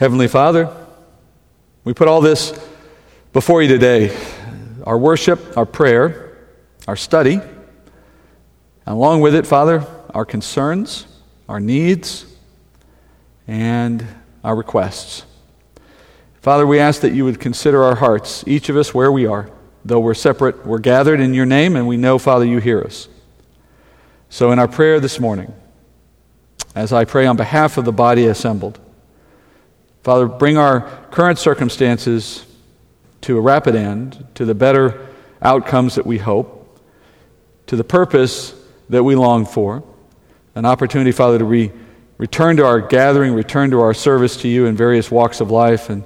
Heavenly Father, we put all this before you today our worship, our prayer, our study, and along with it, Father, our concerns, our needs, and our requests. Father, we ask that you would consider our hearts, each of us where we are. Though we're separate, we're gathered in your name, and we know, Father, you hear us. So, in our prayer this morning, as I pray on behalf of the body assembled, Father, bring our current circumstances to a rapid end, to the better outcomes that we hope, to the purpose that we long for. An opportunity, Father, to re- return to our gathering, return to our service to you in various walks of life, and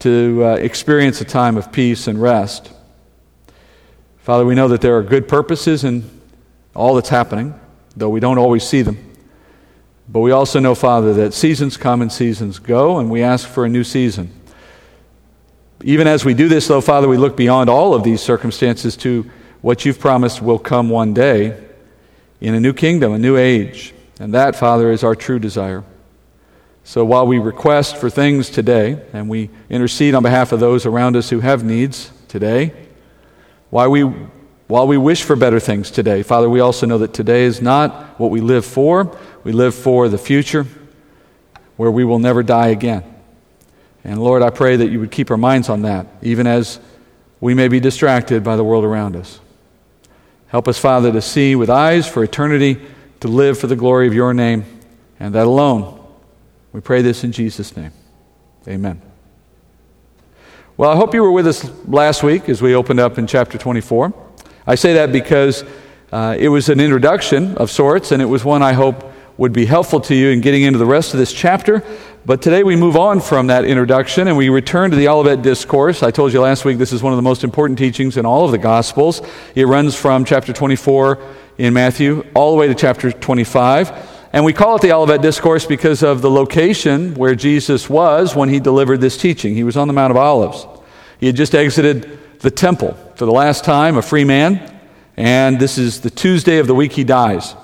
to uh, experience a time of peace and rest. Father, we know that there are good purposes in all that's happening, though we don't always see them. But we also know, Father, that seasons come and seasons go, and we ask for a new season. Even as we do this, though, Father, we look beyond all of these circumstances to what you've promised will come one day in a new kingdom, a new age. And that, Father, is our true desire. So while we request for things today, and we intercede on behalf of those around us who have needs today, while we, while we wish for better things today, Father, we also know that today is not what we live for. We live for the future where we will never die again. And Lord, I pray that you would keep our minds on that, even as we may be distracted by the world around us. Help us, Father, to see with eyes for eternity, to live for the glory of your name, and that alone. We pray this in Jesus' name. Amen. Well, I hope you were with us last week as we opened up in chapter 24. I say that because uh, it was an introduction of sorts, and it was one I hope would be helpful to you in getting into the rest of this chapter. But today we move on from that introduction and we return to the Olivet Discourse. I told you last week this is one of the most important teachings in all of the Gospels. It runs from chapter 24 in Matthew all the way to chapter 25. And we call it the Olivet Discourse because of the location where Jesus was when he delivered this teaching. He was on the Mount of Olives. He had just exited the temple for the last time, a free man, and this is the Tuesday of the week he dies.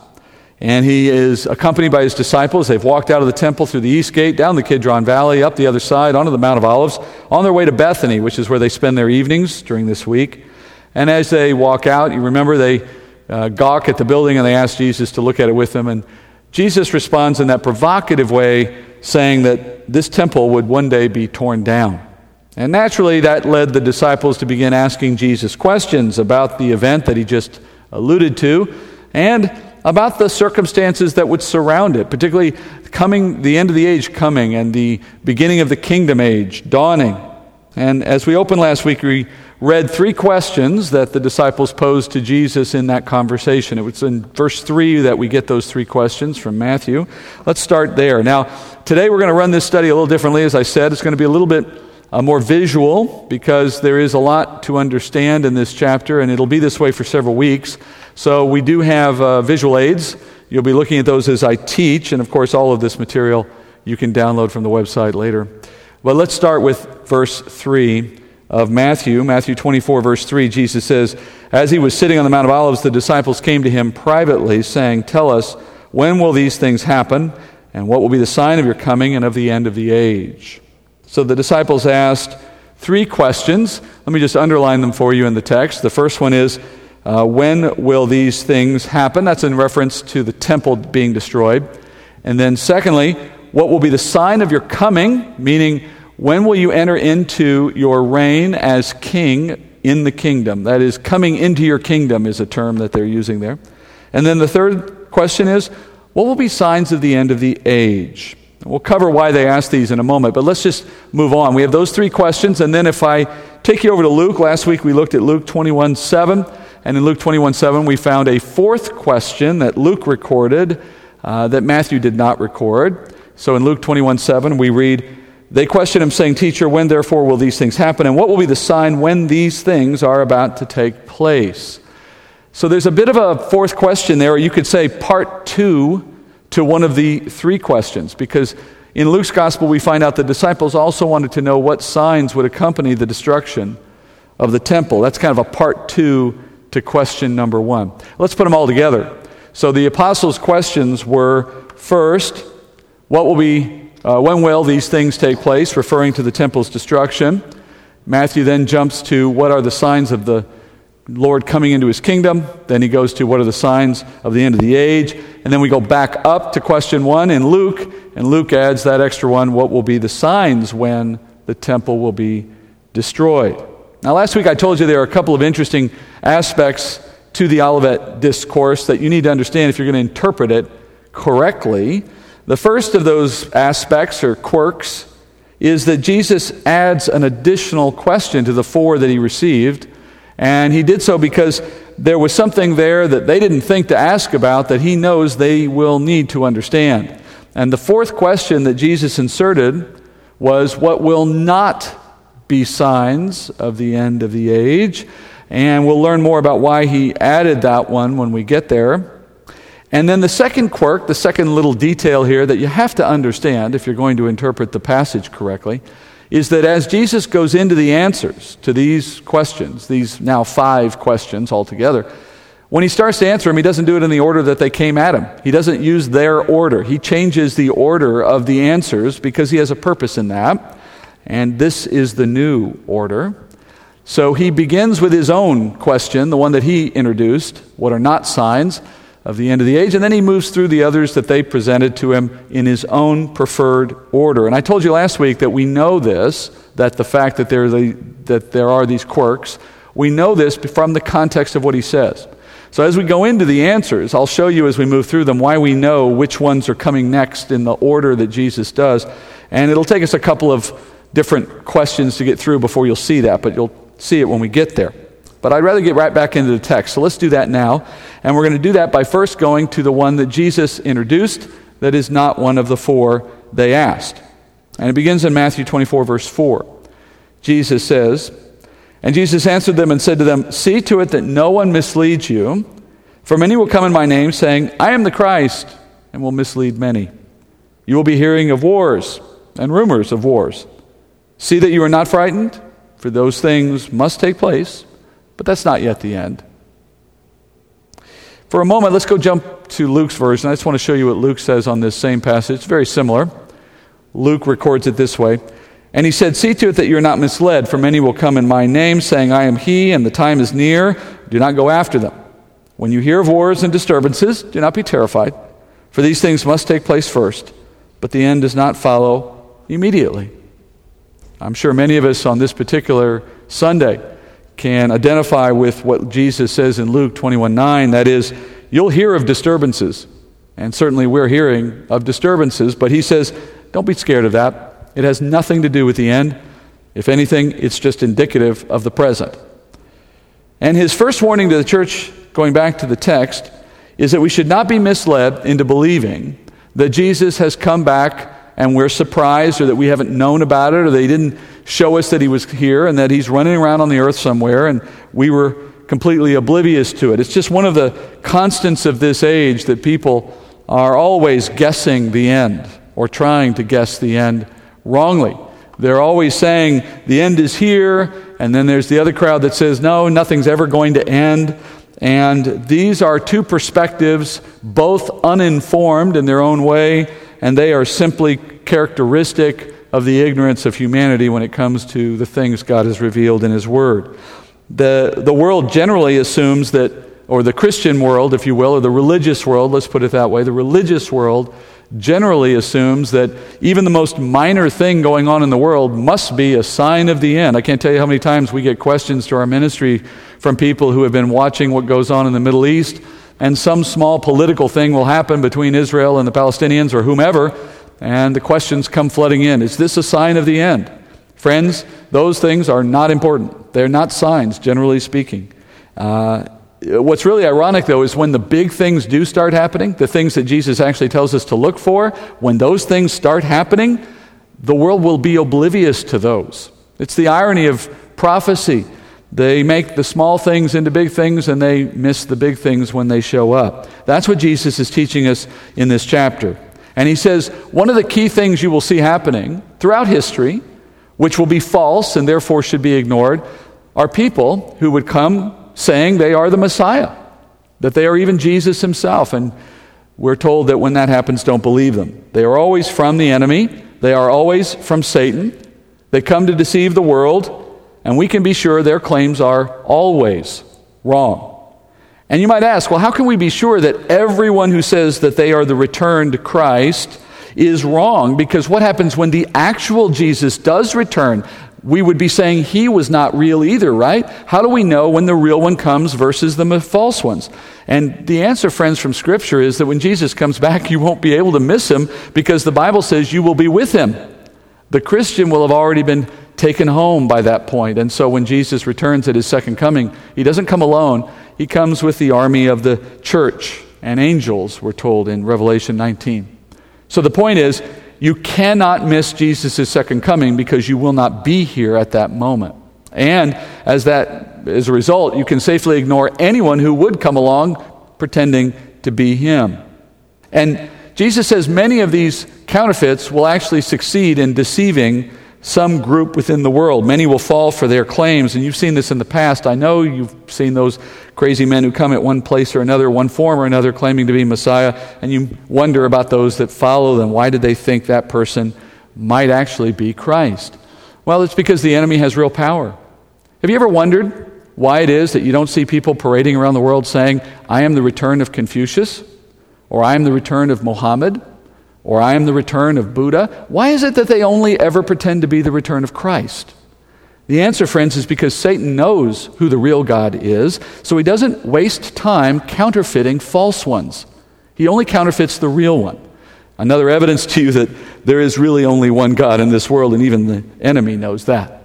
And he is accompanied by his disciples. They've walked out of the temple through the east gate, down the Kidron Valley, up the other side, onto the Mount of Olives, on their way to Bethany, which is where they spend their evenings during this week. And as they walk out, you remember they uh, gawk at the building and they ask Jesus to look at it with them. And Jesus responds in that provocative way, saying that this temple would one day be torn down. And naturally, that led the disciples to begin asking Jesus questions about the event that he just alluded to. And about the circumstances that would surround it, particularly coming, the end of the age coming and the beginning of the kingdom age dawning. And as we opened last week, we read three questions that the disciples posed to Jesus in that conversation. It was in verse 3 that we get those three questions from Matthew. Let's start there. Now, today we're going to run this study a little differently. As I said, it's going to be a little bit uh, more visual because there is a lot to understand in this chapter, and it'll be this way for several weeks. So we do have uh, visual aids. You'll be looking at those as I teach, and of course, all of this material you can download from the website later. But let's start with verse 3 of Matthew. Matthew 24, verse 3, Jesus says, As he was sitting on the Mount of Olives, the disciples came to him privately, saying, Tell us, when will these things happen, and what will be the sign of your coming and of the end of the age? So the disciples asked three questions. Let me just underline them for you in the text. The first one is, uh, when will these things happen? That's in reference to the temple being destroyed. And then, secondly, what will be the sign of your coming? Meaning, when will you enter into your reign as king in the kingdom? That is, coming into your kingdom is a term that they're using there. And then the third question is, what will be signs of the end of the age? We'll cover why they asked these in a moment, but let's just move on. We have those three questions, and then if I take you over to Luke, last week we looked at Luke 21 7. And in Luke 21 7, we found a fourth question that Luke recorded uh, that Matthew did not record. So in Luke 21 7, we read, They question him, saying, Teacher, when therefore will these things happen? And what will be the sign when these things are about to take place? So there's a bit of a fourth question there, or you could say part two to one of the three questions, because in Luke's gospel, we find out the disciples also wanted to know what signs would accompany the destruction of the temple. That's kind of a part two to question number one. Let's put them all together. So the apostles' questions were first, what will be uh, when will these things take place, referring to the temple's destruction. Matthew then jumps to what are the signs of the Lord coming into his kingdom. Then he goes to what are the signs of the end of the age. And then we go back up to question one in Luke, and Luke adds that extra one what will be the signs when the temple will be destroyed. Now, last week I told you there are a couple of interesting aspects to the Olivet discourse that you need to understand if you're going to interpret it correctly. The first of those aspects or quirks is that Jesus adds an additional question to the four that he received. And he did so because there was something there that they didn't think to ask about that he knows they will need to understand. And the fourth question that Jesus inserted was what will not be signs of the end of the age? And we'll learn more about why he added that one when we get there. And then the second quirk, the second little detail here that you have to understand if you're going to interpret the passage correctly, is that as Jesus goes into the answers to these questions, these now five questions altogether, when he starts to answer them, he doesn't do it in the order that they came at him. He doesn't use their order. He changes the order of the answers because he has a purpose in that. And this is the new order. So he begins with his own question, the one that he introduced what are not signs? Of the end of the age. And then he moves through the others that they presented to him in his own preferred order. And I told you last week that we know this, that the fact that there, the, that there are these quirks, we know this from the context of what he says. So as we go into the answers, I'll show you as we move through them why we know which ones are coming next in the order that Jesus does. And it'll take us a couple of different questions to get through before you'll see that, but you'll see it when we get there. But I'd rather get right back into the text. So let's do that now. And we're going to do that by first going to the one that Jesus introduced that is not one of the four they asked. And it begins in Matthew 24, verse 4. Jesus says, And Jesus answered them and said to them, See to it that no one misleads you, for many will come in my name, saying, I am the Christ, and will mislead many. You will be hearing of wars and rumors of wars. See that you are not frightened, for those things must take place but that's not yet the end. For a moment, let's go jump to Luke's version. I just want to show you what Luke says on this same passage. It's very similar. Luke records it this way. And he said, See to it that you're not misled, for many will come in my name, saying, I am he, and the time is near. Do not go after them. When you hear of wars and disturbances, do not be terrified, for these things must take place first, but the end does not follow immediately. I'm sure many of us on this particular Sunday can identify with what Jesus says in Luke 21 9. That is, you'll hear of disturbances. And certainly we're hearing of disturbances, but he says, don't be scared of that. It has nothing to do with the end. If anything, it's just indicative of the present. And his first warning to the church, going back to the text, is that we should not be misled into believing that Jesus has come back and we're surprised or that we haven't known about it or they didn't show us that he was here and that he's running around on the earth somewhere and we were completely oblivious to it. It's just one of the constants of this age that people are always guessing the end or trying to guess the end wrongly. They're always saying the end is here, and then there's the other crowd that says, no, nothing's ever going to end. And these are two perspectives, both uninformed in their own way, and they are simply characteristic of the ignorance of humanity when it comes to the things God has revealed in His Word. The, the world generally assumes that, or the Christian world, if you will, or the religious world, let's put it that way, the religious world generally assumes that even the most minor thing going on in the world must be a sign of the end. I can't tell you how many times we get questions to our ministry from people who have been watching what goes on in the Middle East, and some small political thing will happen between Israel and the Palestinians or whomever, and the questions come flooding in. Is this a sign of the end? Friends, those things are not important. They're not signs, generally speaking. Uh, what's really ironic, though, is when the big things do start happening, the things that Jesus actually tells us to look for, when those things start happening, the world will be oblivious to those. It's the irony of prophecy. They make the small things into big things and they miss the big things when they show up. That's what Jesus is teaching us in this chapter. And he says, one of the key things you will see happening throughout history, which will be false and therefore should be ignored, are people who would come saying they are the Messiah, that they are even Jesus himself. And we're told that when that happens, don't believe them. They are always from the enemy. They are always from Satan. They come to deceive the world, and we can be sure their claims are always wrong. And you might ask, well, how can we be sure that everyone who says that they are the returned Christ is wrong? Because what happens when the actual Jesus does return? We would be saying he was not real either, right? How do we know when the real one comes versus the false ones? And the answer, friends, from Scripture is that when Jesus comes back, you won't be able to miss him because the Bible says you will be with him. The Christian will have already been taken home by that point. And so when Jesus returns at his second coming, he doesn't come alone. He comes with the army of the church and angels, we're told in Revelation 19. So the point is, you cannot miss Jesus' second coming because you will not be here at that moment. And as that as a result, you can safely ignore anyone who would come along pretending to be him. And Jesus says many of these counterfeits will actually succeed in deceiving some group within the world. Many will fall for their claims, and you've seen this in the past. I know you've seen those crazy men who come at one place or another, one form or another, claiming to be Messiah, and you wonder about those that follow them. Why did they think that person might actually be Christ? Well, it's because the enemy has real power. Have you ever wondered why it is that you don't see people parading around the world saying, I am the return of Confucius, or I am the return of Mohammed? Or I am the return of Buddha, why is it that they only ever pretend to be the return of Christ? The answer, friends, is because Satan knows who the real God is, so he doesn't waste time counterfeiting false ones. He only counterfeits the real one. Another evidence to you that there is really only one God in this world, and even the enemy knows that.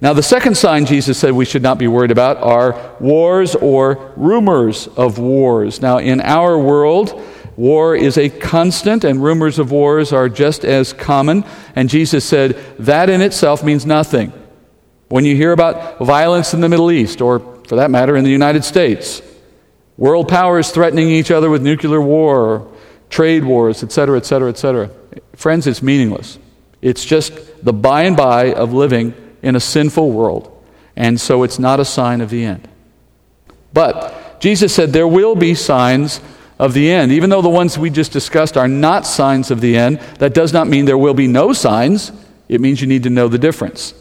Now, the second sign Jesus said we should not be worried about are wars or rumors of wars. Now, in our world, War is a constant, and rumors of wars are just as common. And Jesus said that in itself means nothing. When you hear about violence in the Middle East, or for that matter, in the United States, world powers threatening each other with nuclear war, trade wars, etc., etc., etc., friends, it's meaningless. It's just the by and by of living in a sinful world. And so it's not a sign of the end. But Jesus said there will be signs of the end. Even though the ones we just discussed are not signs of the end, that does not mean there will be no signs. It means you need to know the difference.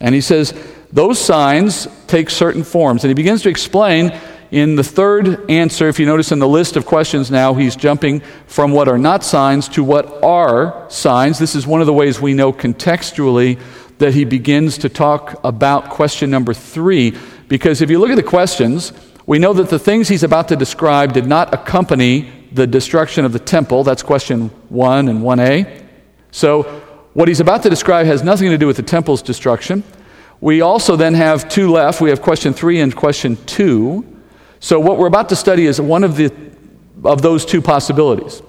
And he says those signs take certain forms. And he begins to explain in the third answer, if you notice in the list of questions now, he's jumping from what are not signs to what are signs. This is one of the ways we know contextually that he begins to talk about question number three. Because if you look at the questions, we know that the things he's about to describe did not accompany the destruction of the temple. That's question 1 and 1a. So, what he's about to describe has nothing to do with the temple's destruction. We also then have two left. We have question 3 and question 2. So, what we're about to study is one of, the, of those two possibilities.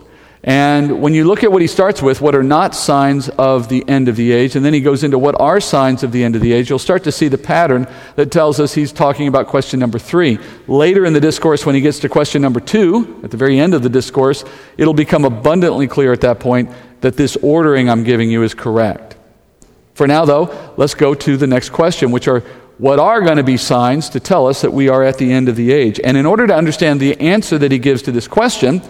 And when you look at what he starts with, what are not signs of the end of the age, and then he goes into what are signs of the end of the age, you'll start to see the pattern that tells us he's talking about question number three. Later in the discourse, when he gets to question number two, at the very end of the discourse, it'll become abundantly clear at that point that this ordering I'm giving you is correct. For now, though, let's go to the next question, which are what are going to be signs to tell us that we are at the end of the age? And in order to understand the answer that he gives to this question,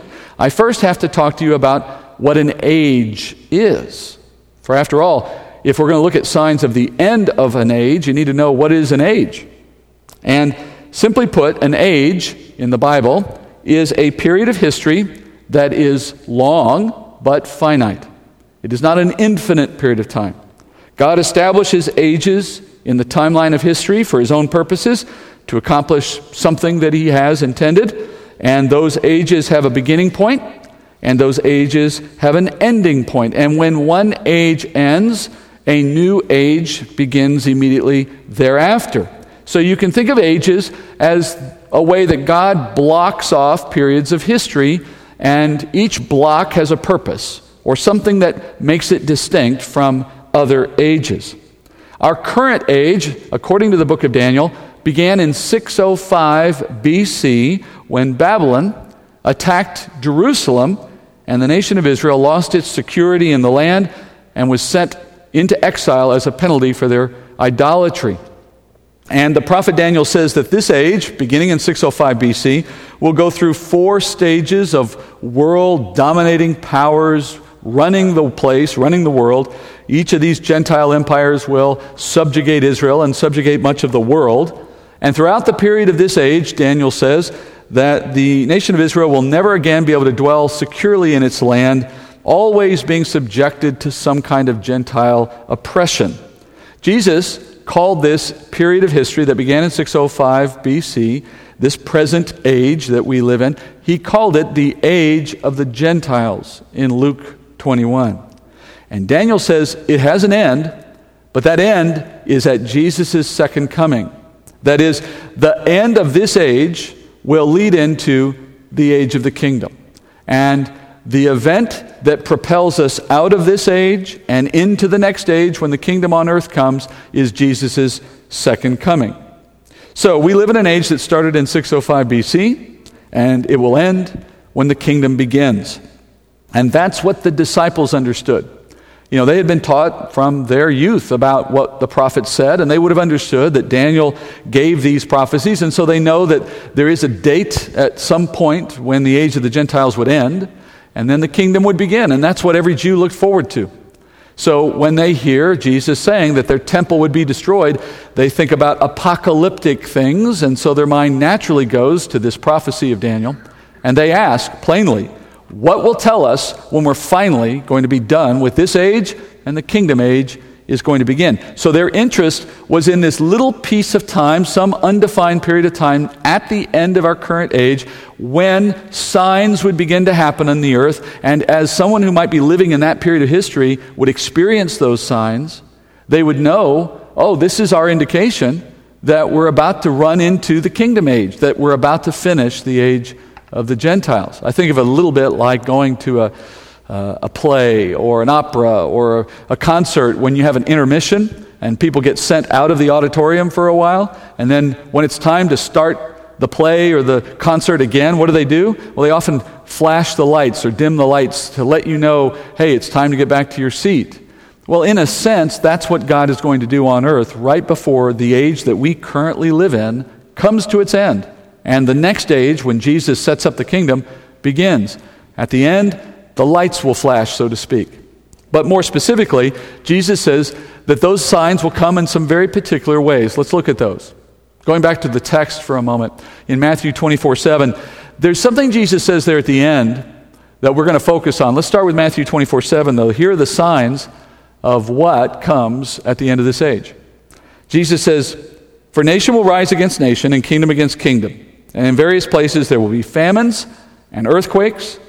I first have to talk to you about what an age is. For after all, if we're going to look at signs of the end of an age, you need to know what is an age. And simply put, an age in the Bible is a period of history that is long but finite. It is not an infinite period of time. God establishes ages in the timeline of history for his own purposes to accomplish something that he has intended. And those ages have a beginning point, and those ages have an ending point. And when one age ends, a new age begins immediately thereafter. So you can think of ages as a way that God blocks off periods of history, and each block has a purpose or something that makes it distinct from other ages. Our current age, according to the book of Daniel, began in 605 BC when Babylon attacked Jerusalem and the nation of Israel lost its security in the land and was sent into exile as a penalty for their idolatry. And the prophet Daniel says that this age, beginning in 605 BC, will go through four stages of world dominating powers running the place, running the world. Each of these Gentile empires will subjugate Israel and subjugate much of the world. And throughout the period of this age, Daniel says that the nation of Israel will never again be able to dwell securely in its land, always being subjected to some kind of Gentile oppression. Jesus called this period of history that began in 605 BC, this present age that we live in, he called it the age of the Gentiles in Luke 21. And Daniel says it has an end, but that end is at Jesus' second coming. That is, the end of this age will lead into the age of the kingdom. And the event that propels us out of this age and into the next age when the kingdom on earth comes is Jesus' second coming. So we live in an age that started in 605 BC and it will end when the kingdom begins. And that's what the disciples understood. You know, they had been taught from their youth about what the prophet said, and they would have understood that Daniel gave these prophecies, and so they know that there is a date at some point when the age of the Gentiles would end, and then the kingdom would begin, and that's what every Jew looked forward to. So when they hear Jesus saying that their temple would be destroyed, they think about apocalyptic things, and so their mind naturally goes to this prophecy of Daniel, and they ask plainly, what will tell us when we're finally going to be done with this age and the kingdom age is going to begin. So their interest was in this little piece of time, some undefined period of time at the end of our current age, when signs would begin to happen on the earth. And as someone who might be living in that period of history would experience those signs, they would know, oh, this is our indication that we're about to run into the kingdom age, that we're about to finish the age of the Gentiles. I think of it a little bit like going to a, uh, a play or an opera or a, a concert when you have an intermission and people get sent out of the auditorium for a while. And then when it's time to start the play or the concert again, what do they do? Well, they often flash the lights or dim the lights to let you know, hey, it's time to get back to your seat. Well, in a sense, that's what God is going to do on earth right before the age that we currently live in comes to its end. And the next age, when Jesus sets up the kingdom, begins. At the end, the lights will flash, so to speak. But more specifically, Jesus says that those signs will come in some very particular ways. Let's look at those. Going back to the text for a moment, in Matthew 24 7, there's something Jesus says there at the end that we're going to focus on. Let's start with Matthew 24 7, though. Here are the signs of what comes at the end of this age. Jesus says, For nation will rise against nation, and kingdom against kingdom. And in various places there will be famines and earthquakes,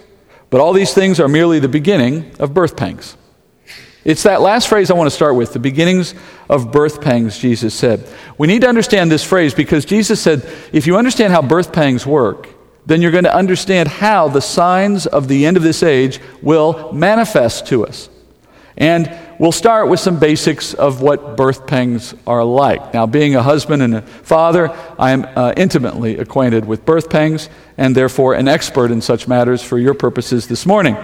but all these things are merely the beginning of birth pangs. It's that last phrase I want to start with the beginnings of birth pangs, Jesus said. We need to understand this phrase because Jesus said if you understand how birth pangs work, then you're going to understand how the signs of the end of this age will manifest to us. And we'll start with some basics of what birth pangs are like. Now, being a husband and a father, I am uh, intimately acquainted with birth pangs and therefore an expert in such matters for your purposes this morning.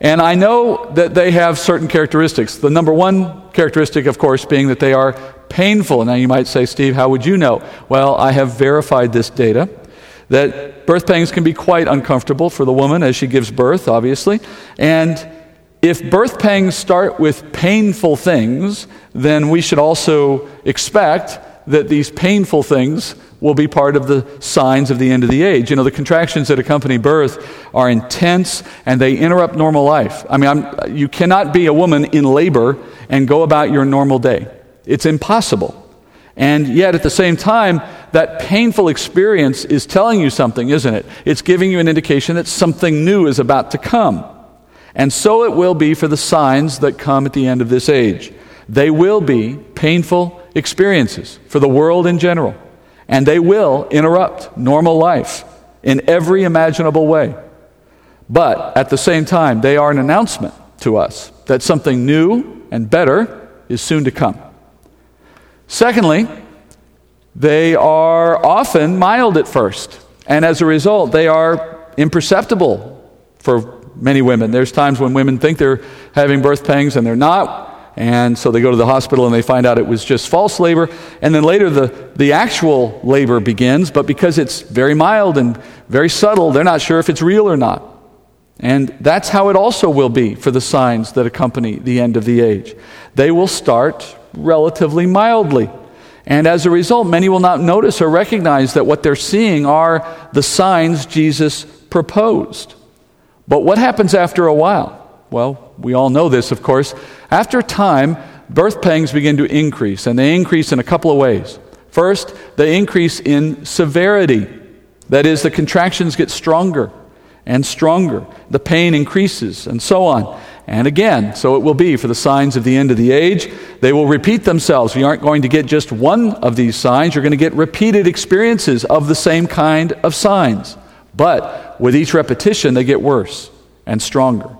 And I know that they have certain characteristics. The number one characteristic, of course, being that they are painful. Now, you might say, Steve, how would you know? Well, I have verified this data that birth pangs can be quite uncomfortable for the woman as she gives birth, obviously. And if birth pangs start with painful things, then we should also expect that these painful things will be part of the signs of the end of the age. You know, the contractions that accompany birth are intense and they interrupt normal life. I mean, I'm, you cannot be a woman in labor and go about your normal day, it's impossible. And yet, at the same time, that painful experience is telling you something, isn't it? It's giving you an indication that something new is about to come. And so it will be for the signs that come at the end of this age. They will be painful experiences for the world in general, and they will interrupt normal life in every imaginable way. But at the same time, they are an announcement to us that something new and better is soon to come. Secondly, they are often mild at first, and as a result, they are imperceptible for many women. There's times when women think they're having birth pangs and they're not. And so they go to the hospital and they find out it was just false labor. And then later the, the actual labor begins, but because it's very mild and very subtle, they're not sure if it's real or not. And that's how it also will be for the signs that accompany the end of the age. They will start relatively mildly. And as a result, many will not notice or recognize that what they're seeing are the signs Jesus proposed. But what happens after a while? Well, we all know this, of course. After time, birth pangs begin to increase, and they increase in a couple of ways. First, they increase in severity. That is, the contractions get stronger and stronger. The pain increases, and so on. And again, so it will be for the signs of the end of the age. They will repeat themselves. You aren't going to get just one of these signs, you're going to get repeated experiences of the same kind of signs. But with each repetition, they get worse and stronger.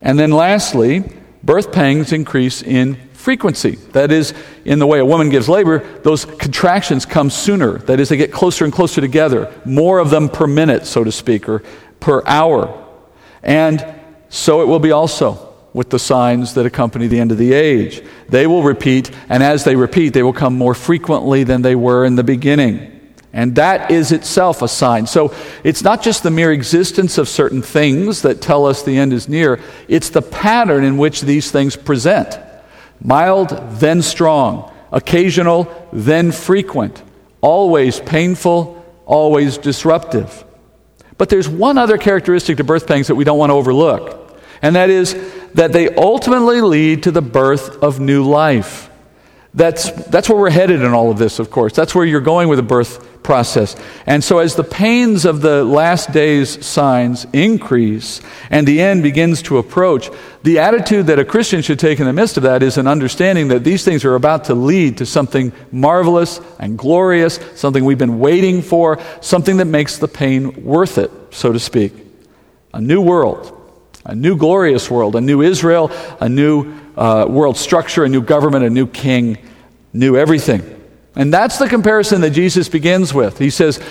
And then lastly, birth pangs increase in frequency. That is, in the way a woman gives labor, those contractions come sooner. That is, they get closer and closer together, more of them per minute, so to speak, or per hour. And so it will be also with the signs that accompany the end of the age. They will repeat, and as they repeat, they will come more frequently than they were in the beginning. And that is itself a sign. So it's not just the mere existence of certain things that tell us the end is near, it's the pattern in which these things present mild, then strong, occasional, then frequent, always painful, always disruptive. But there's one other characteristic to birth pangs that we don't want to overlook, and that is that they ultimately lead to the birth of new life. That's, that's where we're headed in all of this, of course. That's where you're going with the birth process. And so, as the pains of the last days signs increase and the end begins to approach, the attitude that a Christian should take in the midst of that is an understanding that these things are about to lead to something marvelous and glorious, something we've been waiting for, something that makes the pain worth it, so to speak. A new world, a new glorious world, a new Israel, a new uh, world structure, a new government, a new king, new everything. And that's the comparison that Jesus begins with. He says,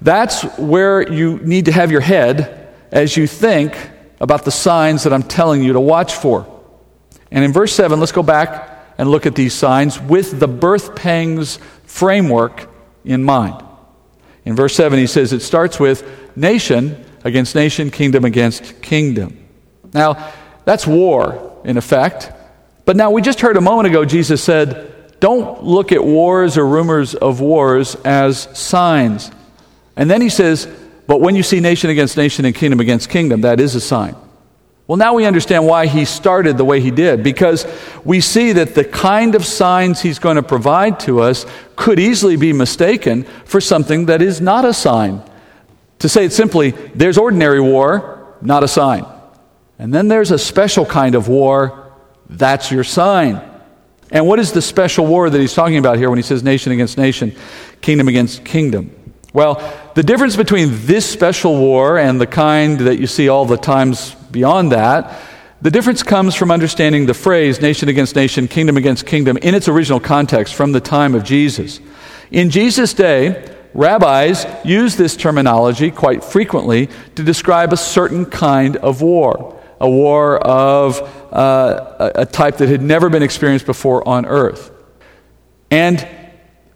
That's where you need to have your head as you think about the signs that I'm telling you to watch for. And in verse 7, let's go back and look at these signs with the birth pangs framework in mind. In verse 7, he says it starts with nation against nation, kingdom against kingdom. Now, that's war, in effect. But now, we just heard a moment ago, Jesus said, don't look at wars or rumors of wars as signs. And then he says, but when you see nation against nation and kingdom against kingdom, that is a sign. Well, now we understand why he started the way he did, because we see that the kind of signs he's going to provide to us could easily be mistaken for something that is not a sign. To say it simply, there's ordinary war, not a sign. And then there's a special kind of war, that's your sign. And what is the special war that he's talking about here when he says nation against nation, kingdom against kingdom? Well, the difference between this special war and the kind that you see all the times beyond that, the difference comes from understanding the phrase nation against nation, kingdom against kingdom in its original context from the time of Jesus. In Jesus' day, rabbis used this terminology quite frequently to describe a certain kind of war a war of uh, a type that had never been experienced before on earth. And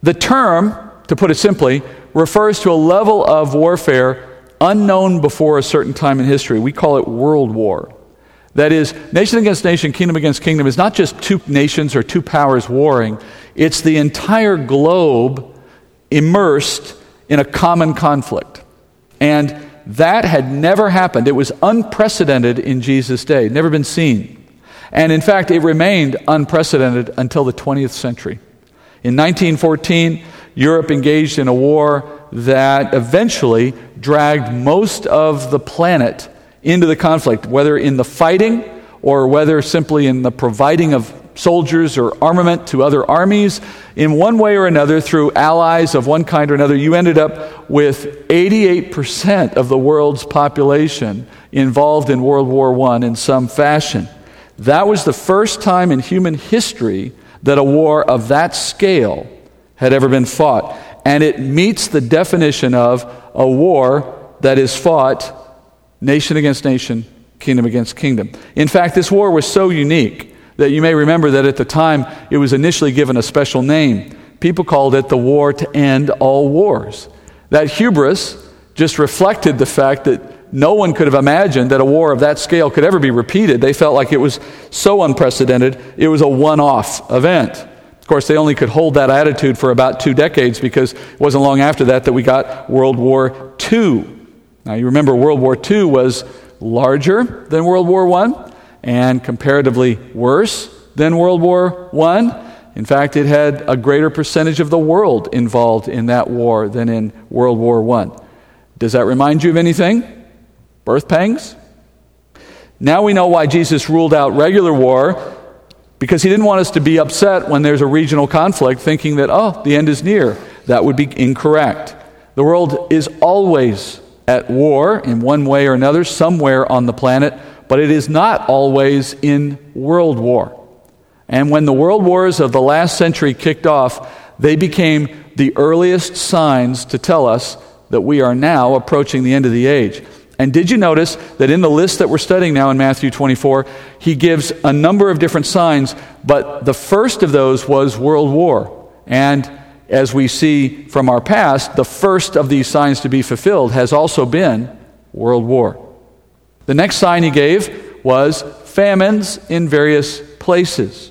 the term, to put it simply, refers to a level of warfare unknown before a certain time in history. We call it world war. That is, nation against nation, kingdom against kingdom is not just two nations or two powers warring, it's the entire globe immersed in a common conflict. And that had never happened. It was unprecedented in Jesus' day, never been seen. And in fact, it remained unprecedented until the 20th century. In 1914, Europe engaged in a war that eventually dragged most of the planet into the conflict, whether in the fighting or whether simply in the providing of soldiers or armament to other armies. In one way or another, through allies of one kind or another, you ended up with 88% of the world's population involved in World War I in some fashion. That was the first time in human history that a war of that scale had ever been fought. And it meets the definition of a war that is fought nation against nation, kingdom against kingdom. In fact, this war was so unique that you may remember that at the time it was initially given a special name. People called it the war to end all wars. That hubris just reflected the fact that no one could have imagined that a war of that scale could ever be repeated. They felt like it was so unprecedented, it was a one off event. Of course, they only could hold that attitude for about two decades because it wasn't long after that that we got World War II. Now, you remember World War II was larger than World War I and comparatively worse than World War I. In fact, it had a greater percentage of the world involved in that war than in World War I. Does that remind you of anything? Birth pangs? Now we know why Jesus ruled out regular war because he didn't want us to be upset when there's a regional conflict thinking that, oh, the end is near. That would be incorrect. The world is always at war in one way or another, somewhere on the planet, but it is not always in world war. And when the world wars of the last century kicked off, they became the earliest signs to tell us that we are now approaching the end of the age. And did you notice that in the list that we're studying now in Matthew 24, he gives a number of different signs, but the first of those was World War. And as we see from our past, the first of these signs to be fulfilled has also been World War. The next sign he gave was famines in various places.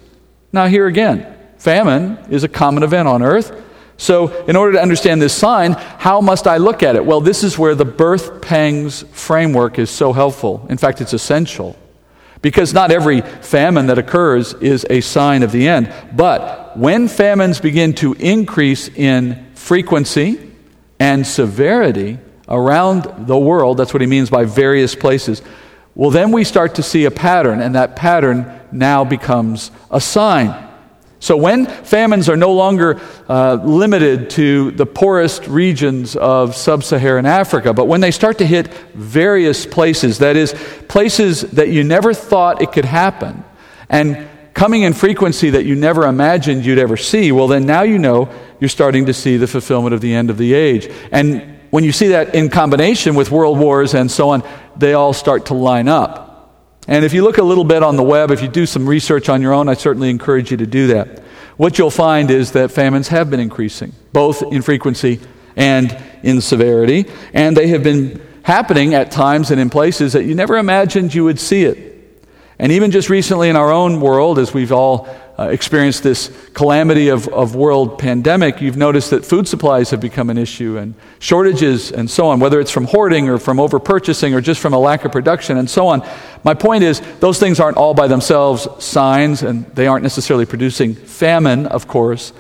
Now, here again, famine is a common event on earth. So, in order to understand this sign, how must I look at it? Well, this is where the birth pangs framework is so helpful. In fact, it's essential. Because not every famine that occurs is a sign of the end. But when famines begin to increase in frequency and severity around the world, that's what he means by various places, well, then we start to see a pattern, and that pattern now becomes a sign. So, when famines are no longer uh, limited to the poorest regions of sub Saharan Africa, but when they start to hit various places, that is, places that you never thought it could happen, and coming in frequency that you never imagined you'd ever see, well, then now you know you're starting to see the fulfillment of the end of the age. And when you see that in combination with world wars and so on, they all start to line up. And if you look a little bit on the web, if you do some research on your own, I certainly encourage you to do that. What you'll find is that famines have been increasing, both in frequency and in severity, and they have been happening at times and in places that you never imagined you would see it. And even just recently in our own world, as we've all uh, experienced this calamity of, of world pandemic, you've noticed that food supplies have become an issue and shortages and so on, whether it's from hoarding or from over purchasing or just from a lack of production and so on. My point is, those things aren't all by themselves signs, and they aren't necessarily producing famine, of course.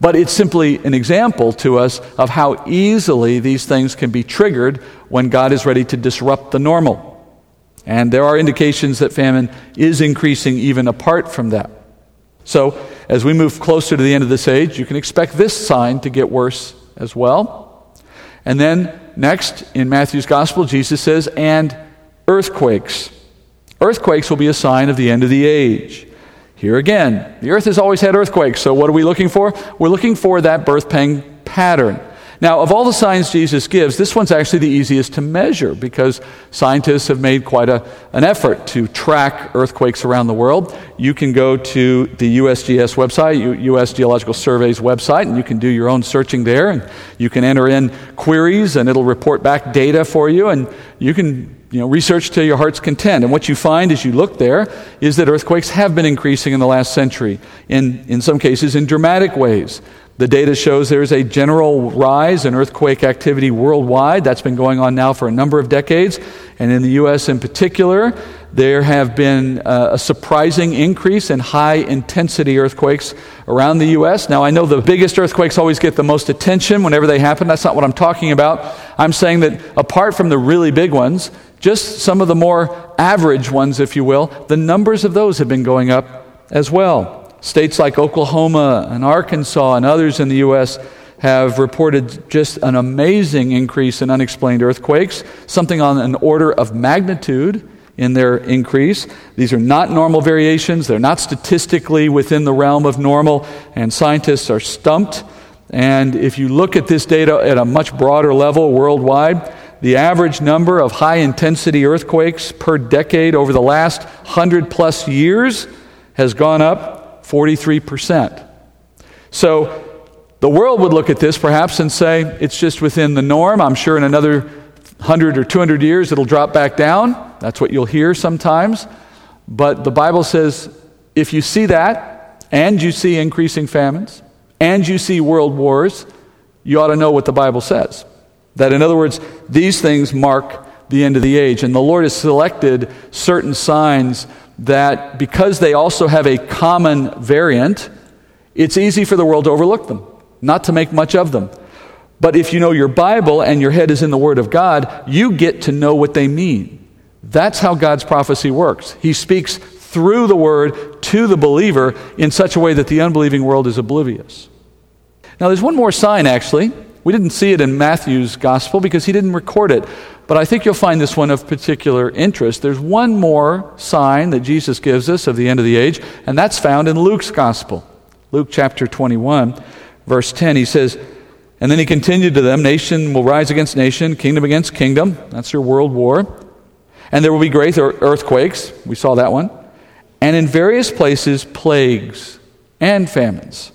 But it's simply an example to us of how easily these things can be triggered when God is ready to disrupt the normal. And there are indications that famine is increasing even apart from that. So, as we move closer to the end of this age, you can expect this sign to get worse as well. And then, next, in Matthew's Gospel, Jesus says, and earthquakes. Earthquakes will be a sign of the end of the age. Here again, the earth has always had earthquakes, so what are we looking for? We're looking for that birth pang pattern. Now, of all the signs Jesus gives, this one's actually the easiest to measure because scientists have made quite a, an effort to track earthquakes around the world. You can go to the USGS website, U.S. Geological Survey's website, and you can do your own searching there. And you can enter in queries, and it'll report back data for you, and you can you know, research to your heart's content. And what you find as you look there is that earthquakes have been increasing in the last century, in, in some cases in dramatic ways. The data shows there is a general rise in earthquake activity worldwide. That's been going on now for a number of decades. And in the U.S. in particular, there have been uh, a surprising increase in high intensity earthquakes around the U.S. Now, I know the biggest earthquakes always get the most attention whenever they happen. That's not what I'm talking about. I'm saying that apart from the really big ones, just some of the more average ones, if you will, the numbers of those have been going up as well. States like Oklahoma and Arkansas and others in the U.S. have reported just an amazing increase in unexplained earthquakes, something on an order of magnitude in their increase. These are not normal variations, they're not statistically within the realm of normal, and scientists are stumped. And if you look at this data at a much broader level worldwide, the average number of high intensity earthquakes per decade over the last 100 plus years has gone up 43%. So the world would look at this perhaps and say it's just within the norm. I'm sure in another 100 or 200 years, it'll drop back down. That's what you'll hear sometimes. But the Bible says if you see that, and you see increasing famines, and you see world wars, you ought to know what the Bible says. That, in other words, these things mark the end of the age. And the Lord has selected certain signs that, because they also have a common variant, it's easy for the world to overlook them, not to make much of them. But if you know your Bible and your head is in the Word of God, you get to know what they mean. That's how God's prophecy works. He speaks through the Word to the believer in such a way that the unbelieving world is oblivious. Now, there's one more sign, actually. We didn't see it in Matthew's gospel because he didn't record it. But I think you'll find this one of particular interest. There's one more sign that Jesus gives us of the end of the age, and that's found in Luke's gospel. Luke chapter 21, verse 10. He says, And then he continued to them, Nation will rise against nation, kingdom against kingdom. That's your world war. And there will be great earthquakes. We saw that one. And in various places, plagues and famines.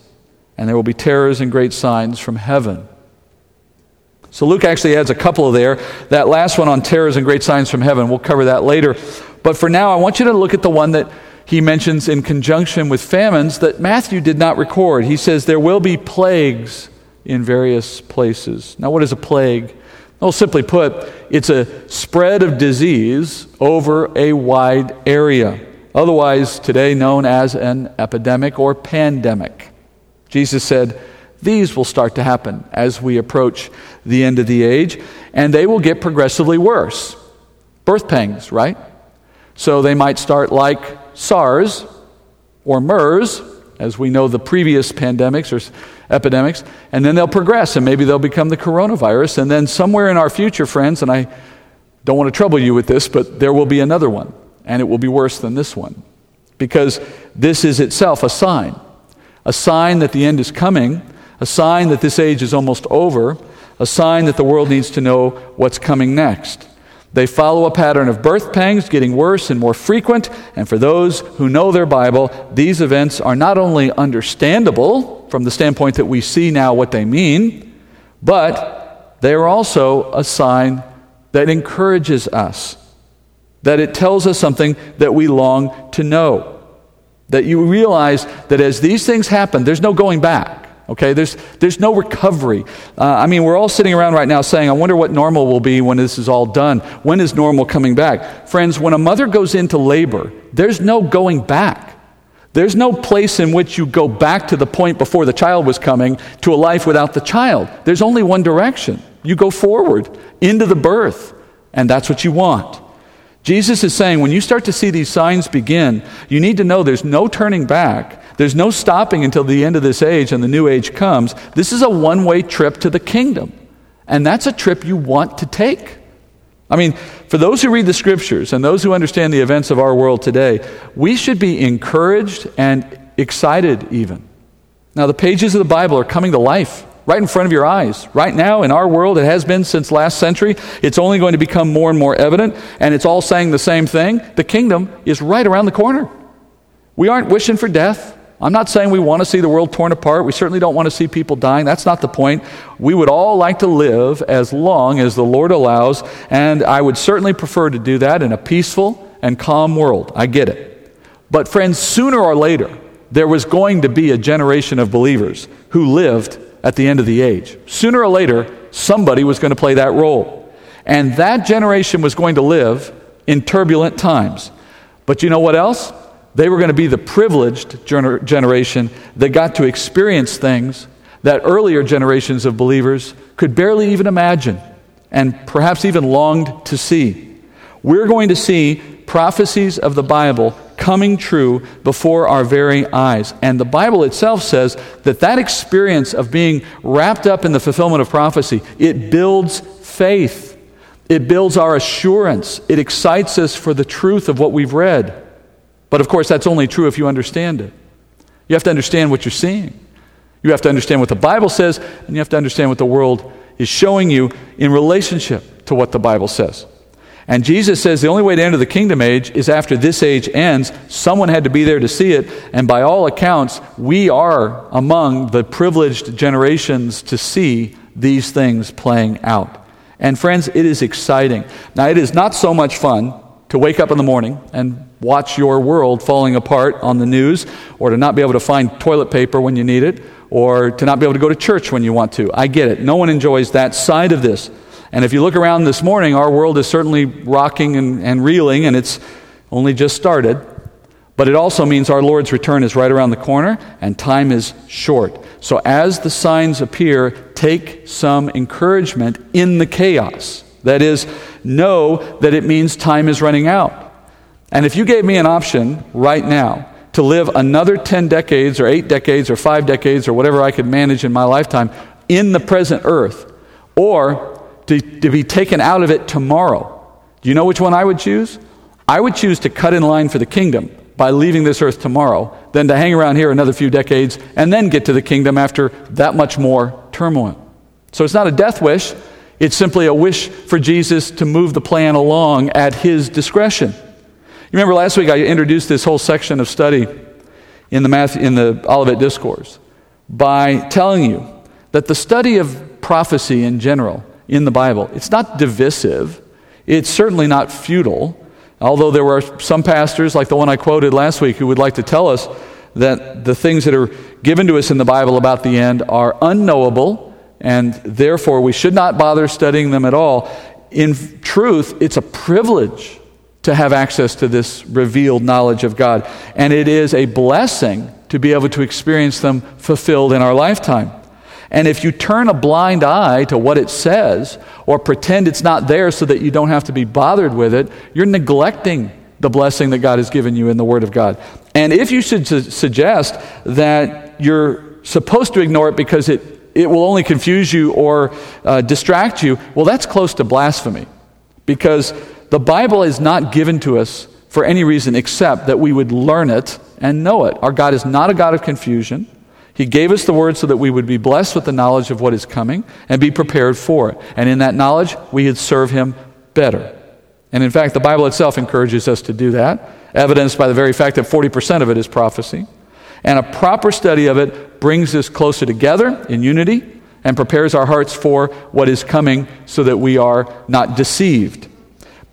And there will be terrors and great signs from heaven. So Luke actually adds a couple of there. That last one on terrors and great signs from heaven, we'll cover that later. But for now, I want you to look at the one that he mentions in conjunction with famines that Matthew did not record. He says there will be plagues in various places. Now, what is a plague? Well, simply put, it's a spread of disease over a wide area, otherwise today known as an epidemic or pandemic. Jesus said, these will start to happen as we approach the end of the age, and they will get progressively worse. Birth pangs, right? So they might start like SARS or MERS, as we know the previous pandemics or epidemics, and then they'll progress and maybe they'll become the coronavirus. And then somewhere in our future, friends, and I don't want to trouble you with this, but there will be another one, and it will be worse than this one. Because this is itself a sign a sign that the end is coming a sign that this age is almost over, a sign that the world needs to know what's coming next. They follow a pattern of birth pangs getting worse and more frequent, and for those who know their Bible, these events are not only understandable from the standpoint that we see now what they mean, but they are also a sign that encourages us, that it tells us something that we long to know. That you realize that as these things happen, there's no going back. Okay, there's, there's no recovery. Uh, I mean, we're all sitting around right now saying, I wonder what normal will be when this is all done. When is normal coming back? Friends, when a mother goes into labor, there's no going back. There's no place in which you go back to the point before the child was coming to a life without the child. There's only one direction. You go forward into the birth, and that's what you want. Jesus is saying when you start to see these signs begin, you need to know there's no turning back. There's no stopping until the end of this age and the new age comes. This is a one way trip to the kingdom. And that's a trip you want to take. I mean, for those who read the scriptures and those who understand the events of our world today, we should be encouraged and excited even. Now, the pages of the Bible are coming to life right in front of your eyes. Right now, in our world, it has been since last century. It's only going to become more and more evident, and it's all saying the same thing. The kingdom is right around the corner. We aren't wishing for death. I'm not saying we want to see the world torn apart. We certainly don't want to see people dying. That's not the point. We would all like to live as long as the Lord allows, and I would certainly prefer to do that in a peaceful and calm world. I get it. But, friends, sooner or later, there was going to be a generation of believers who lived at the end of the age. Sooner or later, somebody was going to play that role. And that generation was going to live in turbulent times. But you know what else? They were going to be the privileged gener- generation that got to experience things that earlier generations of believers could barely even imagine and perhaps even longed to see. We're going to see prophecies of the Bible coming true before our very eyes. And the Bible itself says that that experience of being wrapped up in the fulfillment of prophecy, it builds faith. It builds our assurance. It excites us for the truth of what we've read. But of course, that's only true if you understand it. You have to understand what you're seeing. You have to understand what the Bible says, and you have to understand what the world is showing you in relationship to what the Bible says. And Jesus says the only way to enter the kingdom age is after this age ends. Someone had to be there to see it. And by all accounts, we are among the privileged generations to see these things playing out. And friends, it is exciting. Now, it is not so much fun to wake up in the morning and watch your world falling apart on the news, or to not be able to find toilet paper when you need it, or to not be able to go to church when you want to. I get it. No one enjoys that side of this. And if you look around this morning, our world is certainly rocking and, and reeling, and it's only just started. But it also means our Lord's return is right around the corner, and time is short. So as the signs appear, take some encouragement in the chaos. That is, know that it means time is running out. And if you gave me an option right now to live another 10 decades or 8 decades or 5 decades or whatever I could manage in my lifetime in the present earth, or to, to be taken out of it tomorrow, do you know which one I would choose? I would choose to cut in line for the kingdom by leaving this earth tomorrow than to hang around here another few decades and then get to the kingdom after that much more turmoil. So it's not a death wish, it's simply a wish for Jesus to move the plan along at his discretion. You remember last week I introduced this whole section of study in the, in the Olivet Discourse by telling you that the study of prophecy in general in the Bible, it's not divisive, it's certainly not futile. Although there were some pastors, like the one I quoted last week, who would like to tell us that the things that are given to us in the Bible about the end are unknowable and therefore we should not bother studying them at all. In truth, it's a privilege to have access to this revealed knowledge of God, and it is a blessing to be able to experience them fulfilled in our lifetime. And if you turn a blind eye to what it says or pretend it's not there so that you don't have to be bothered with it, you're neglecting the blessing that God has given you in the Word of God. And if you should su- suggest that you're supposed to ignore it because it it will only confuse you or uh, distract you, well, that's close to blasphemy. Because the Bible is not given to us for any reason except that we would learn it and know it. Our God is not a God of confusion. He gave us the word so that we would be blessed with the knowledge of what is coming and be prepared for it. And in that knowledge, we would serve Him better. And in fact, the Bible itself encourages us to do that, evidenced by the very fact that 40% of it is prophecy. And a proper study of it brings us closer together in unity and prepares our hearts for what is coming so that we are not deceived.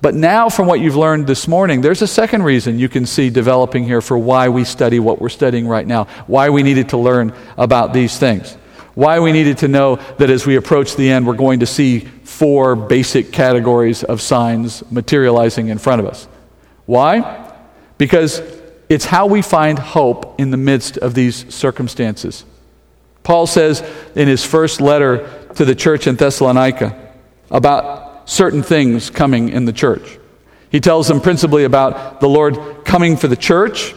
But now, from what you've learned this morning, there's a second reason you can see developing here for why we study what we're studying right now, why we needed to learn about these things, why we needed to know that as we approach the end, we're going to see four basic categories of signs materializing in front of us. Why? Because it's how we find hope in the midst of these circumstances. Paul says in his first letter to the church in Thessalonica about certain things coming in the church. He tells them principally about the Lord coming for the church,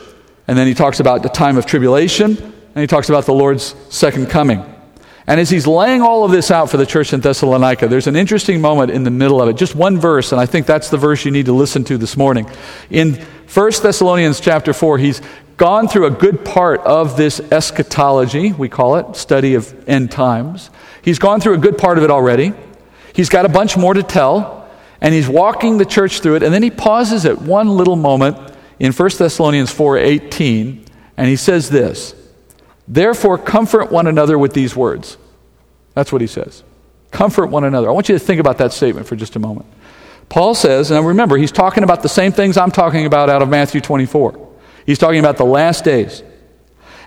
and then he talks about the time of tribulation, and he talks about the Lord's second coming. And as he's laying all of this out for the church in Thessalonica, there's an interesting moment in the middle of it. Just one verse, and I think that's the verse you need to listen to this morning. In 1 Thessalonians chapter 4, he's gone through a good part of this eschatology, we call it, study of end times. He's gone through a good part of it already. He's got a bunch more to tell, and he's walking the church through it, and then he pauses at one little moment in 1 Thessalonians 4:18, and he says this. Therefore, comfort one another with these words. That's what he says. Comfort one another. I want you to think about that statement for just a moment. Paul says, and remember, he's talking about the same things I'm talking about out of Matthew 24. He's talking about the last days.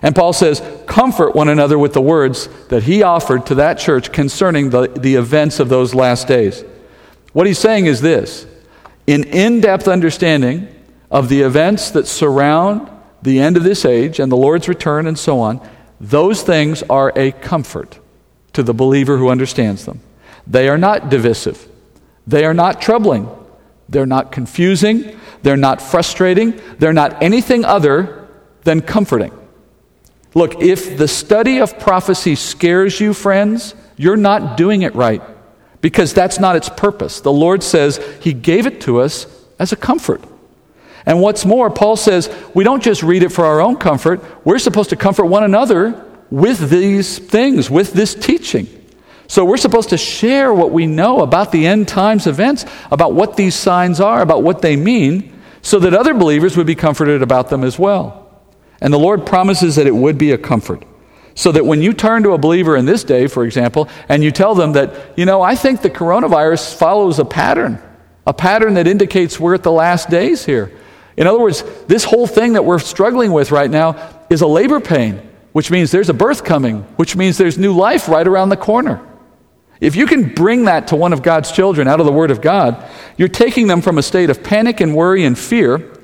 And Paul says, comfort one another with the words that he offered to that church concerning the, the events of those last days. What he's saying is this in in depth understanding of the events that surround the end of this age and the Lord's return and so on, those things are a comfort to the believer who understands them. They are not divisive, they are not troubling, they're not confusing, they're not frustrating, they're not anything other than comforting. Look, if the study of prophecy scares you, friends, you're not doing it right because that's not its purpose. The Lord says He gave it to us as a comfort. And what's more, Paul says we don't just read it for our own comfort, we're supposed to comfort one another with these things, with this teaching. So we're supposed to share what we know about the end times events, about what these signs are, about what they mean, so that other believers would be comforted about them as well. And the Lord promises that it would be a comfort. So that when you turn to a believer in this day, for example, and you tell them that, you know, I think the coronavirus follows a pattern, a pattern that indicates we're at the last days here. In other words, this whole thing that we're struggling with right now is a labor pain, which means there's a birth coming, which means there's new life right around the corner. If you can bring that to one of God's children out of the Word of God, you're taking them from a state of panic and worry and fear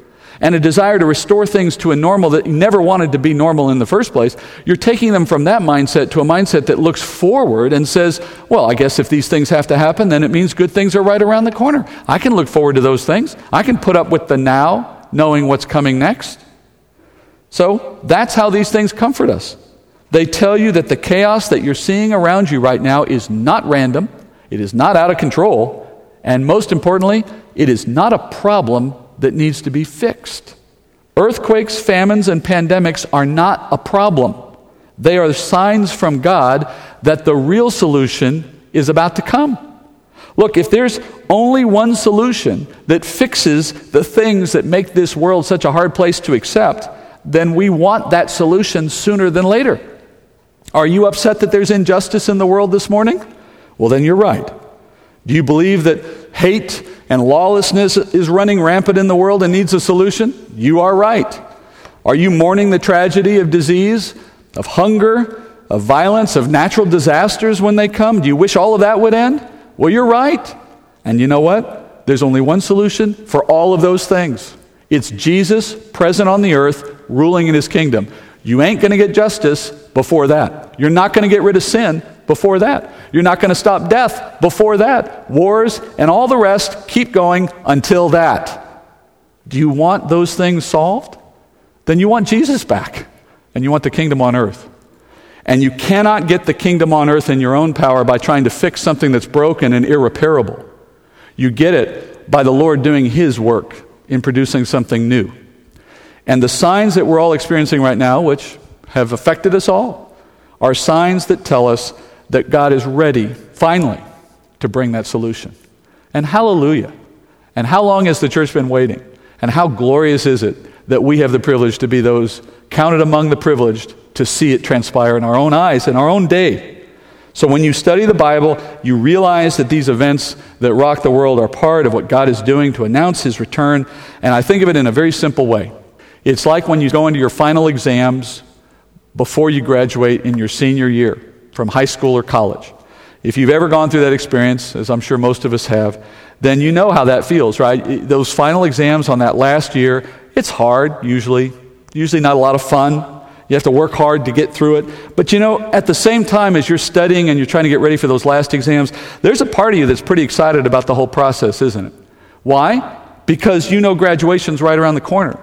and a desire to restore things to a normal that you never wanted to be normal in the first place. You're taking them from that mindset to a mindset that looks forward and says, well, I guess if these things have to happen, then it means good things are right around the corner. I can look forward to those things. I can put up with the now, knowing what's coming next. So that's how these things comfort us. They tell you that the chaos that you're seeing around you right now is not random, it is not out of control, and most importantly, it is not a problem that needs to be fixed. Earthquakes, famines, and pandemics are not a problem. They are signs from God that the real solution is about to come. Look, if there's only one solution that fixes the things that make this world such a hard place to accept, then we want that solution sooner than later. Are you upset that there's injustice in the world this morning? Well, then you're right. Do you believe that hate and lawlessness is running rampant in the world and needs a solution? You are right. Are you mourning the tragedy of disease, of hunger, of violence, of natural disasters when they come? Do you wish all of that would end? Well, you're right. And you know what? There's only one solution for all of those things it's Jesus present on the earth, ruling in his kingdom. You ain't going to get justice before that. You're not going to get rid of sin before that. You're not going to stop death before that. Wars and all the rest keep going until that. Do you want those things solved? Then you want Jesus back and you want the kingdom on earth. And you cannot get the kingdom on earth in your own power by trying to fix something that's broken and irreparable. You get it by the Lord doing His work in producing something new. And the signs that we're all experiencing right now, which have affected us all, are signs that tell us that God is ready, finally, to bring that solution. And hallelujah. And how long has the church been waiting? And how glorious is it that we have the privilege to be those counted among the privileged to see it transpire in our own eyes, in our own day, so when you study the Bible, you realize that these events that rock the world are part of what God is doing to announce his return. And I think of it in a very simple way. It's like when you go into your final exams before you graduate in your senior year from high school or college. If you've ever gone through that experience, as I'm sure most of us have, then you know how that feels, right? Those final exams on that last year, it's hard, usually. Usually not a lot of fun. You have to work hard to get through it. But you know, at the same time as you're studying and you're trying to get ready for those last exams, there's a part of you that's pretty excited about the whole process, isn't it? Why? Because you know graduation's right around the corner.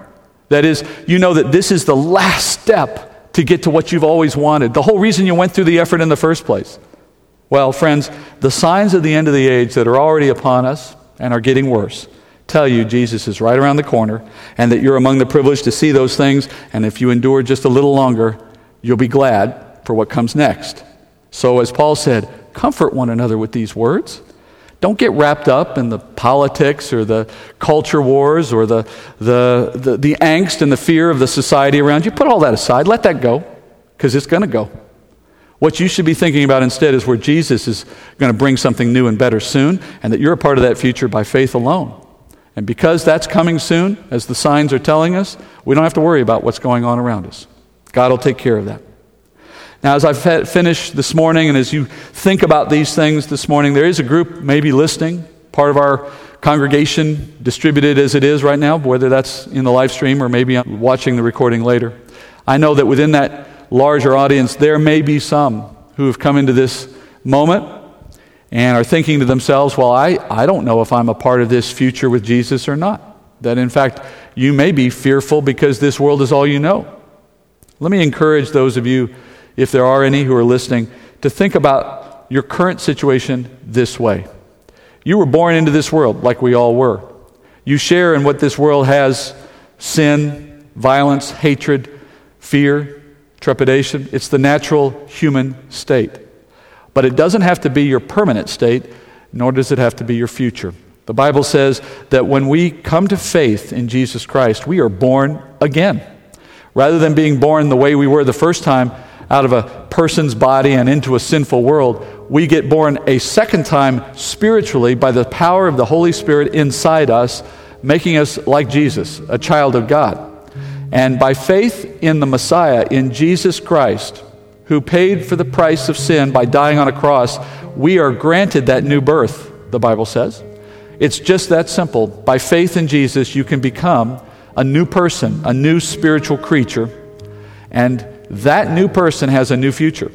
That is, you know that this is the last step to get to what you've always wanted, the whole reason you went through the effort in the first place. Well, friends, the signs of the end of the age that are already upon us and are getting worse tell you Jesus is right around the corner and that you're among the privileged to see those things. And if you endure just a little longer, you'll be glad for what comes next. So, as Paul said, comfort one another with these words. Don't get wrapped up in the politics or the culture wars or the, the, the, the angst and the fear of the society around you. Put all that aside. Let that go because it's going to go. What you should be thinking about instead is where Jesus is going to bring something new and better soon, and that you're a part of that future by faith alone. And because that's coming soon, as the signs are telling us, we don't have to worry about what's going on around us. God will take care of that. Now, as I finish this morning, and as you think about these things this morning, there is a group maybe listening, part of our congregation, distributed as it is right now, whether that's in the live stream or maybe watching the recording later. I know that within that larger audience, there may be some who have come into this moment and are thinking to themselves, well, I, I don't know if I'm a part of this future with Jesus or not. That in fact, you may be fearful because this world is all you know. Let me encourage those of you, if there are any who are listening, to think about your current situation this way. You were born into this world like we all were. You share in what this world has sin, violence, hatred, fear, trepidation. It's the natural human state. But it doesn't have to be your permanent state, nor does it have to be your future. The Bible says that when we come to faith in Jesus Christ, we are born again. Rather than being born the way we were the first time, out of a person's body and into a sinful world. We get born a second time spiritually by the power of the Holy Spirit inside us, making us like Jesus, a child of God. And by faith in the Messiah, in Jesus Christ, who paid for the price of sin by dying on a cross, we are granted that new birth, the Bible says. It's just that simple. By faith in Jesus, you can become a new person, a new spiritual creature, and that new person has a new future.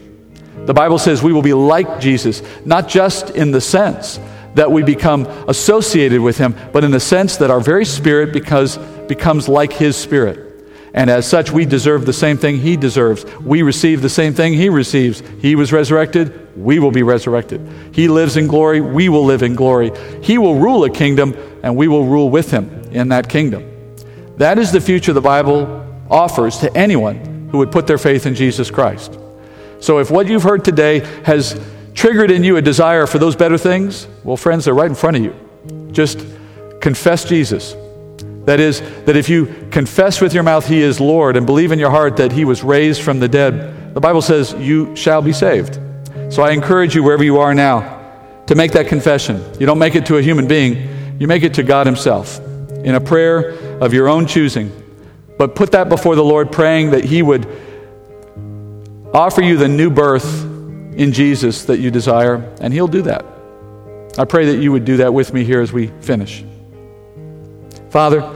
The Bible says we will be like Jesus, not just in the sense that we become associated with him, but in the sense that our very spirit because, becomes like his spirit. And as such, we deserve the same thing he deserves. We receive the same thing he receives. He was resurrected, we will be resurrected. He lives in glory, we will live in glory. He will rule a kingdom, and we will rule with him in that kingdom. That is the future the Bible offers to anyone who would put their faith in Jesus Christ. So if what you've heard today has triggered in you a desire for those better things, well, friends, they're right in front of you. Just confess Jesus that is, that if you confess with your mouth he is Lord and believe in your heart that he was raised from the dead, the Bible says you shall be saved. So I encourage you, wherever you are now, to make that confession. You don't make it to a human being, you make it to God Himself in a prayer of your own choosing. But put that before the Lord, praying that He would offer you the new birth in Jesus that you desire, and He'll do that. I pray that you would do that with me here as we finish. Father,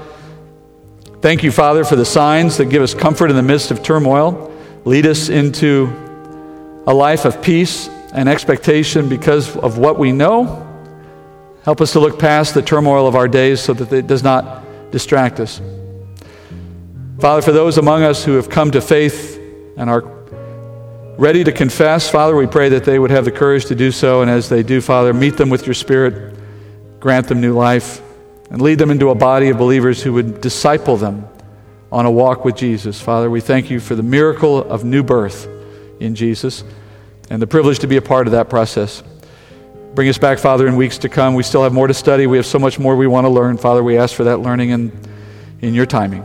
thank you, Father, for the signs that give us comfort in the midst of turmoil. Lead us into a life of peace and expectation because of what we know. Help us to look past the turmoil of our days so that it does not distract us. Father, for those among us who have come to faith and are ready to confess, Father, we pray that they would have the courage to do so. And as they do, Father, meet them with your Spirit, grant them new life and lead them into a body of believers who would disciple them on a walk with Jesus. Father, we thank you for the miracle of new birth in Jesus and the privilege to be a part of that process. Bring us back, Father, in weeks to come. We still have more to study. We have so much more we want to learn. Father, we ask for that learning in, in your timing.